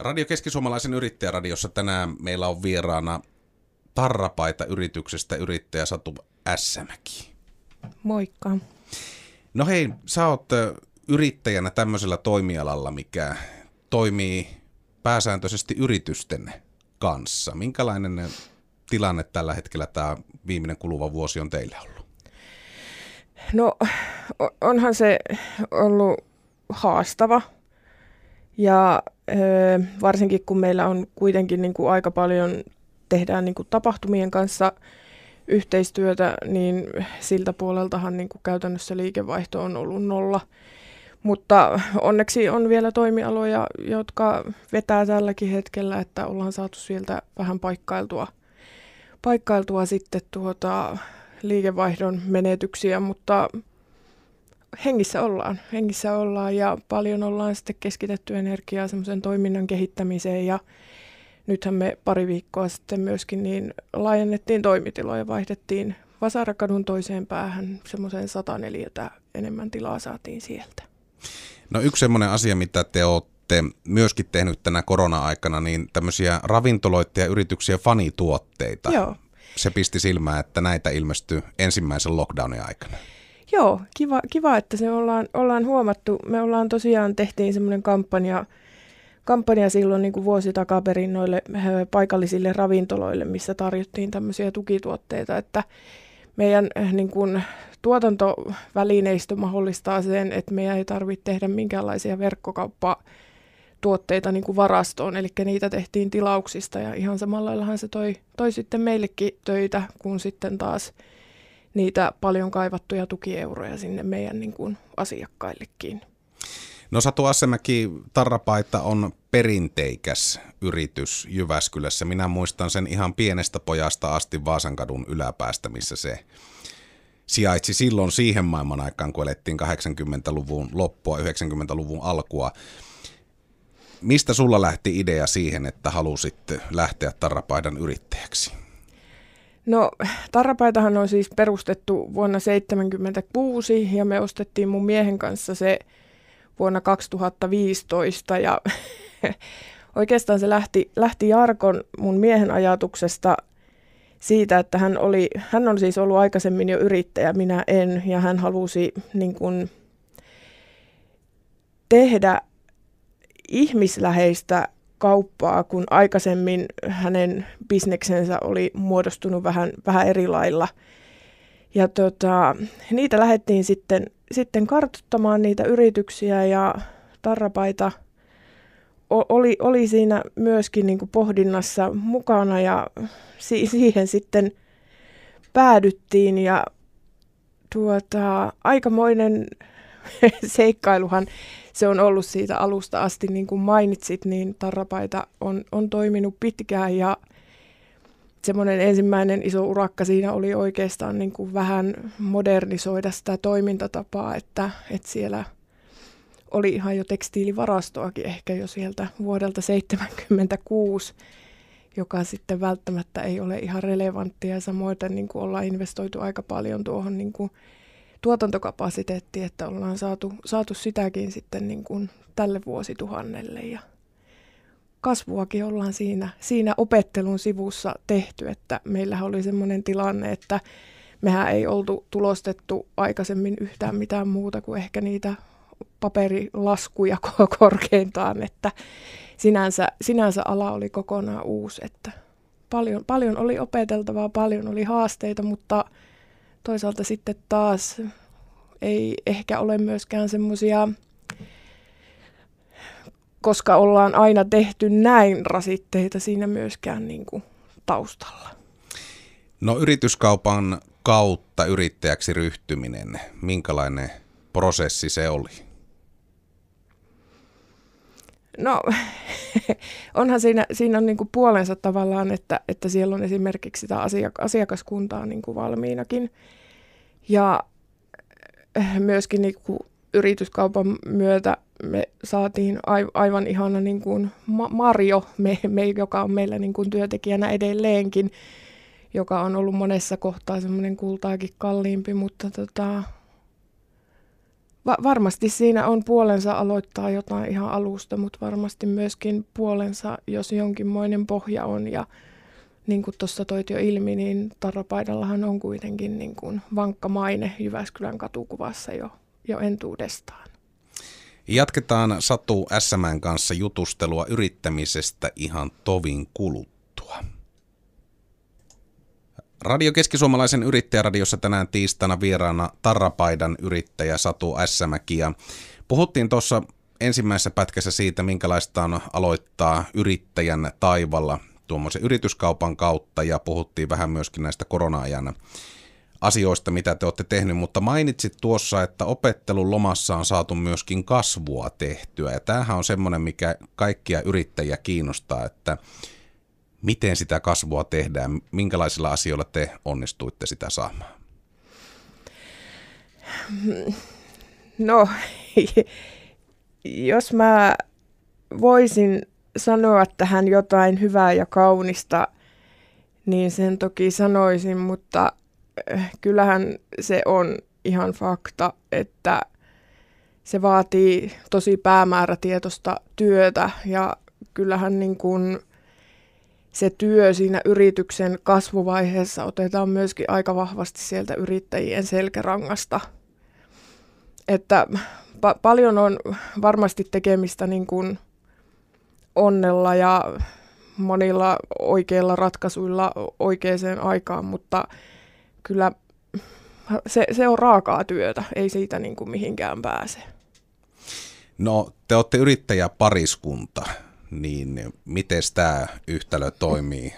Radio Keskisuomalaisen yrittäjäradiossa tänään meillä on vieraana Tarrapaita yrityksestä yrittäjä Satu Ässämäki. Moikka. No hei, sä oot yrittäjänä tämmöisellä toimialalla, mikä toimii pääsääntöisesti yritysten kanssa. Minkälainen tilanne tällä hetkellä tämä viimeinen kuluva vuosi on teille ollut? No onhan se ollut haastava ja varsinkin kun meillä on kuitenkin niin kuin aika paljon tehdään niin kuin tapahtumien kanssa yhteistyötä, niin siltä puoleltahan niin kuin käytännössä liikevaihto on ollut nolla. Mutta onneksi on vielä toimialoja, jotka vetää tälläkin hetkellä, että ollaan saatu sieltä vähän paikkailtua, paikkailtua sitten tuota liikevaihdon menetyksiä, mutta hengissä ollaan, hengissä ollaan ja paljon ollaan sitten keskitetty energiaa semmoisen toiminnan kehittämiseen ja nythän me pari viikkoa sitten myöskin niin laajennettiin toimitiloja, vaihdettiin Vasarakadun toiseen päähän semmoiseen 104 enemmän tilaa saatiin sieltä. No yksi semmoinen asia, mitä te olette myöskin tehnyt tänä korona-aikana, niin tämmöisiä ravintoloita ja yrityksiä fanituotteita. Joo. Se pisti silmään, että näitä ilmestyi ensimmäisen lockdownin aikana. Joo, kiva, kiva että se ollaan, ollaan huomattu. Me ollaan tosiaan tehtiin semmoinen kampanja, kampanja silloin niin kuin vuosi takaperin noille äh, paikallisille ravintoloille, missä tarjottiin tämmöisiä tukituotteita, että meidän äh, niin kuin, tuotantovälineistö mahdollistaa sen, että meidän ei tarvitse tehdä minkäänlaisia verkkokauppaa tuotteita niin kuin varastoon, eli niitä tehtiin tilauksista ja ihan samalla laillahan se toi, toi sitten meillekin töitä, kun sitten taas niitä paljon kaivattuja tukieuroja sinne meidän niin kuin asiakkaillekin. No Satu Assemäki, Tarrapaita on perinteikäs yritys Jyväskylässä. Minä muistan sen ihan pienestä pojasta asti Vaasankadun yläpäästä, missä se sijaitsi silloin siihen maailman aikaan, kun elettiin 80-luvun loppua, 90-luvun alkua. Mistä sulla lähti idea siihen, että halusit lähteä Tarrapaidan yrittäjäksi? No Tarrapaitahan on siis perustettu vuonna 1976 ja me ostettiin mun miehen kanssa se vuonna 2015 ja oikeastaan se lähti, lähti Jarkon mun miehen ajatuksesta siitä, että hän, oli, hän on siis ollut aikaisemmin jo yrittäjä, minä en, ja hän halusi niin kuin, tehdä ihmisläheistä kauppaa, kun aikaisemmin hänen bisneksensä oli muodostunut vähän, vähän eri lailla. Ja tota, niitä lähdettiin sitten, sitten kartoittamaan niitä yrityksiä ja tarrapaita oli, oli siinä myöskin niin kuin pohdinnassa mukana ja si- siihen sitten päädyttiin ja tuota, aikamoinen seikkailuhan se on ollut siitä alusta asti, niin kuin mainitsit, niin Tarrapaita on, on toiminut pitkään ja semmoinen ensimmäinen iso urakka siinä oli oikeastaan niin kuin vähän modernisoida sitä toimintatapaa, että, että siellä oli ihan jo tekstiilivarastoakin ehkä jo sieltä vuodelta 1976, joka sitten välttämättä ei ole ihan relevanttia. Samoin niin kuin ollaan investoitu aika paljon tuohon niin kuin tuotantokapasiteetti, että ollaan saatu, saatu sitäkin sitten niin kuin tälle vuosituhannelle ja kasvuakin ollaan siinä, siinä opettelun sivussa tehty, että meillähän oli semmoinen tilanne, että mehän ei oltu tulostettu aikaisemmin yhtään mitään muuta kuin ehkä niitä paperilaskuja korkeintaan, että sinänsä, sinänsä ala oli kokonaan uusi, että paljon, paljon oli opeteltavaa, paljon oli haasteita, mutta toisaalta sitten taas ei ehkä ole myöskään semmoisia, koska ollaan aina tehty näin rasitteita siinä myöskään niin kuin taustalla. No yrityskaupan kautta yrittäjäksi ryhtyminen, minkälainen prosessi se oli? No onhan siinä, siinä on niin kuin puolensa tavallaan, että, että siellä on esimerkiksi sitä asiak- asiakaskuntaa niin kuin valmiinakin. Ja eh, myöskin niin kuin yrityskaupan myötä me saatiin aivan ihana niin kuin Marjo, me, me, joka on meillä niin kuin työntekijänä edelleenkin, joka on ollut monessa kohtaa semmoinen kultaakin kalliimpi, mutta tota, Va- varmasti siinä on puolensa aloittaa jotain ihan alusta, mutta varmasti myöskin puolensa, jos jonkinmoinen pohja on. Ja niin kuin tuossa toit jo ilmi, niin Tarrapaidallahan on kuitenkin niin kuin vankka maine Jyväskylän katukuvassa jo, jo entuudestaan. Jatketaan Satu Ässämään kanssa jutustelua yrittämisestä ihan tovin kuluttua. Radio Keskisuomalaisen yrittäjäradiossa tänään tiistaina vieraana Tarrapaidan yrittäjä Satu Ässämäki. Ja puhuttiin tuossa ensimmäisessä pätkässä siitä, minkälaista on aloittaa yrittäjän taivalla tuommoisen yrityskaupan kautta. Ja puhuttiin vähän myöskin näistä korona-ajan asioista, mitä te olette tehnyt, mutta mainitsit tuossa, että opettelun lomassa on saatu myöskin kasvua tehtyä. Ja tämähän on semmoinen, mikä kaikkia yrittäjiä kiinnostaa, että miten sitä kasvua tehdään, minkälaisilla asioilla te onnistuitte sitä saamaan? No, jos mä voisin sanoa tähän jotain hyvää ja kaunista, niin sen toki sanoisin, mutta eh, kyllähän se on ihan fakta, että se vaatii tosi päämäärätietoista työtä ja kyllähän niin kuin se työ siinä yrityksen kasvuvaiheessa otetaan myöskin aika vahvasti sieltä yrittäjien selkärangasta. Että pa- paljon on varmasti tekemistä niin kuin onnella ja monilla oikeilla ratkaisuilla oikeaan aikaan, mutta kyllä se, se on raakaa työtä, ei siitä niin kuin mihinkään pääse. No, te olette yrittäjäpariskunta niin miten tämä yhtälö toimii?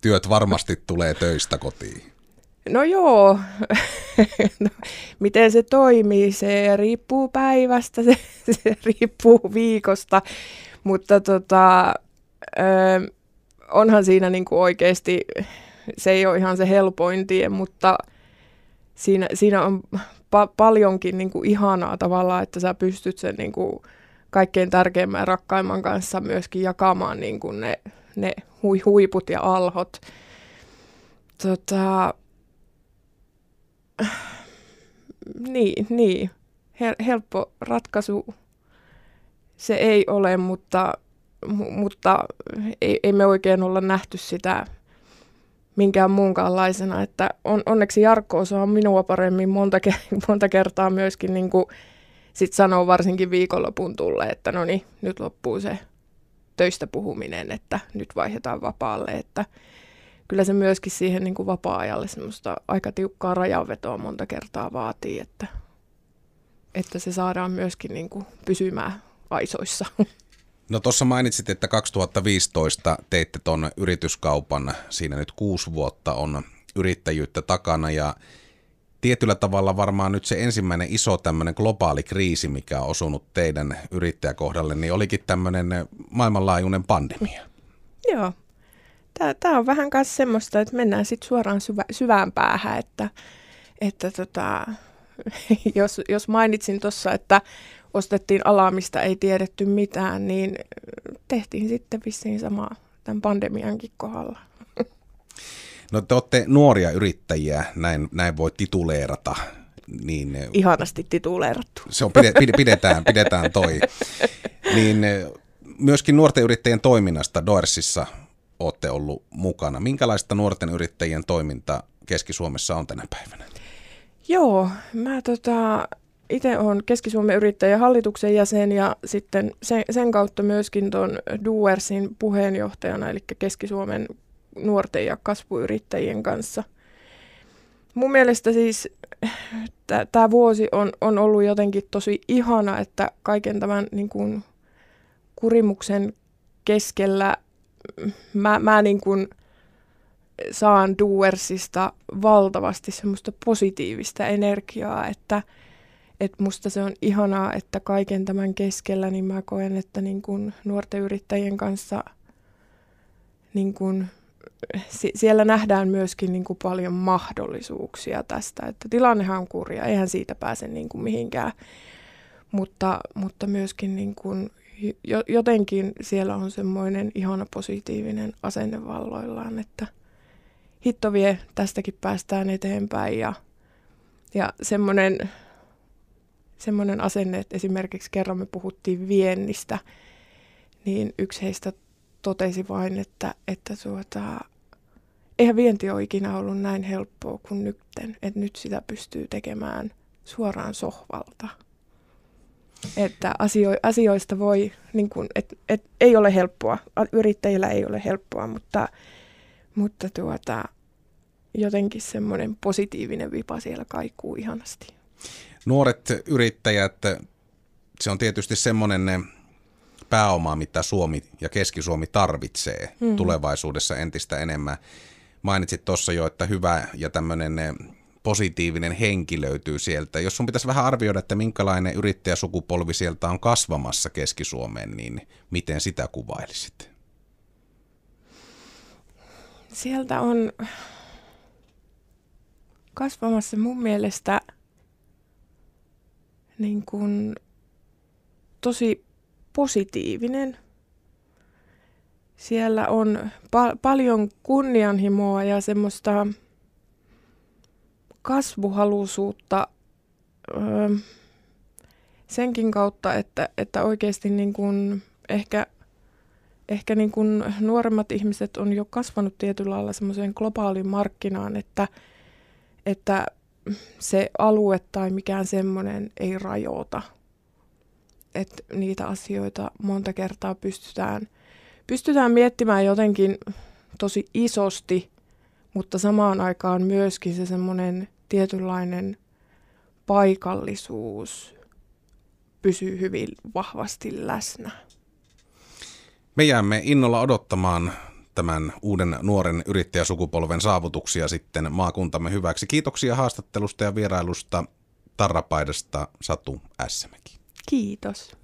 Työt varmasti tulee töistä kotiin. No joo, no, miten se toimii, se riippuu päivästä, se, se riippuu viikosta, mutta tota, ö, onhan siinä niinku oikeasti, se ei ole ihan se helpoin tie, mutta siinä, siinä on pa- paljonkin niinku ihanaa tavallaan, että sä pystyt sen niinku, kaikkein tärkeimmän ja rakkaimman kanssa myöskin jakamaan niin kuin ne, ne hui, huiput ja alhot. Tota, niin, niin. Hel, helppo ratkaisu se ei ole, mutta, mutta ei, ei me oikein olla nähty sitä minkään muunkaanlaisena. Että on, onneksi Jarkko osaa minua paremmin monta, monta kertaa myöskin niin kuin sitten sanoo varsinkin viikonlopun tulle, että no niin, nyt loppuu se töistä puhuminen, että nyt vaihdetaan vapaalle, että kyllä se myöskin siihen niin kuin vapaa-ajalle semmoista aika tiukkaa rajanvetoa monta kertaa vaatii, että, että se saadaan myöskin niin kuin pysymään aisoissa. No tuossa mainitsit, että 2015 teitte tuon yrityskaupan, siinä nyt kuusi vuotta on yrittäjyyttä takana ja tietyllä tavalla varmaan nyt se ensimmäinen iso tämmöinen globaali kriisi, mikä on osunut teidän yrittäjäkohdalle, niin olikin tämmöinen maailmanlaajuinen pandemia. Joo. Tämä on vähän myös semmoista, että mennään sitten suoraan syvä, syvään päähän, että, että tota, jos, jos mainitsin tuossa, että ostettiin alaa, mistä ei tiedetty mitään, niin tehtiin sitten vissiin sama tämän pandemiankin kohdalla. No te olette nuoria yrittäjiä, näin, näin voi tituleerata. Niin, eh, Ihanasti tituleerattu. Se on, pidetään, pidetään toi. Niin eh, myöskin nuorten yrittäjien toiminnasta Doersissa olette ollut mukana. Minkälaista nuorten yrittäjien toiminta Keski-Suomessa on tänä päivänä? Joo, mä tota, itse olen Keski-Suomen yrittäjän hallituksen jäsen ja sitten sen, sen kautta myöskin tuon Duersin puheenjohtajana, eli Keski-Suomen nuorten ja kasvuyrittäjien kanssa. Mun mielestä siis tämä vuosi on, on ollut jotenkin tosi ihana, että kaiken tämän niin kuin, kurimuksen keskellä mä, mä niin kuin, saan Duersista valtavasti semmoista positiivista energiaa, että et musta se on ihanaa, että kaiken tämän keskellä niin mä koen, että niin kuin nuorten yrittäjien kanssa niin kuin siellä nähdään myöskin niin kuin paljon mahdollisuuksia tästä, että tilannehan on kurja, eihän siitä pääse niin kuin mihinkään, mutta, mutta myöskin niin kuin jotenkin siellä on semmoinen ihana positiivinen asenne valloillaan, että hitto vie, tästäkin päästään eteenpäin. Ja, ja semmoinen semmoinen asenne, että esimerkiksi kerran me puhuttiin viennistä, niin yksi heistä totesi vain, että, että tuota, eihän vienti ole ikinä ollut näin helppoa kuin nytten, että nyt sitä pystyy tekemään suoraan sohvalta. Että asio, asioista voi, niin kuin, et, et, ei ole helppoa, yrittäjillä ei ole helppoa, mutta, mutta tuota, jotenkin semmoinen positiivinen vipa siellä kaikuu ihanasti. Nuoret yrittäjät, se on tietysti semmoinen pääoma, mitä Suomi ja Keski-Suomi tarvitsee mm. tulevaisuudessa entistä enemmän. Mainitsit tuossa jo, että hyvä ja tämmöinen positiivinen henki löytyy sieltä. Jos sun pitäisi vähän arvioida, että minkälainen yrittäjäsukupolvi sieltä on kasvamassa Keski-Suomeen, niin miten sitä kuvailisit? Sieltä on kasvamassa mun mielestä niin kuin tosi positiivinen. Siellä on pa- paljon kunnianhimoa ja semmoista kasvuhaluisuutta öö, senkin kautta, että, että oikeasti niin kuin ehkä, ehkä niin kuin nuoremmat ihmiset on jo kasvanut tietyllä lailla semmoiseen globaaliin markkinaan, että, että se alue tai mikään semmoinen ei rajoita. Että niitä asioita monta kertaa pystytään, pystytään miettimään jotenkin tosi isosti, mutta samaan aikaan myöskin se semmoinen tietynlainen paikallisuus pysyy hyvin vahvasti läsnä. Me jäämme innolla odottamaan tämän uuden nuoren yrittäjäsukupolven saavutuksia sitten maakuntamme hyväksi. Kiitoksia haastattelusta ja vierailusta Tarrapaidasta Satu Ässämäki. Kiitos.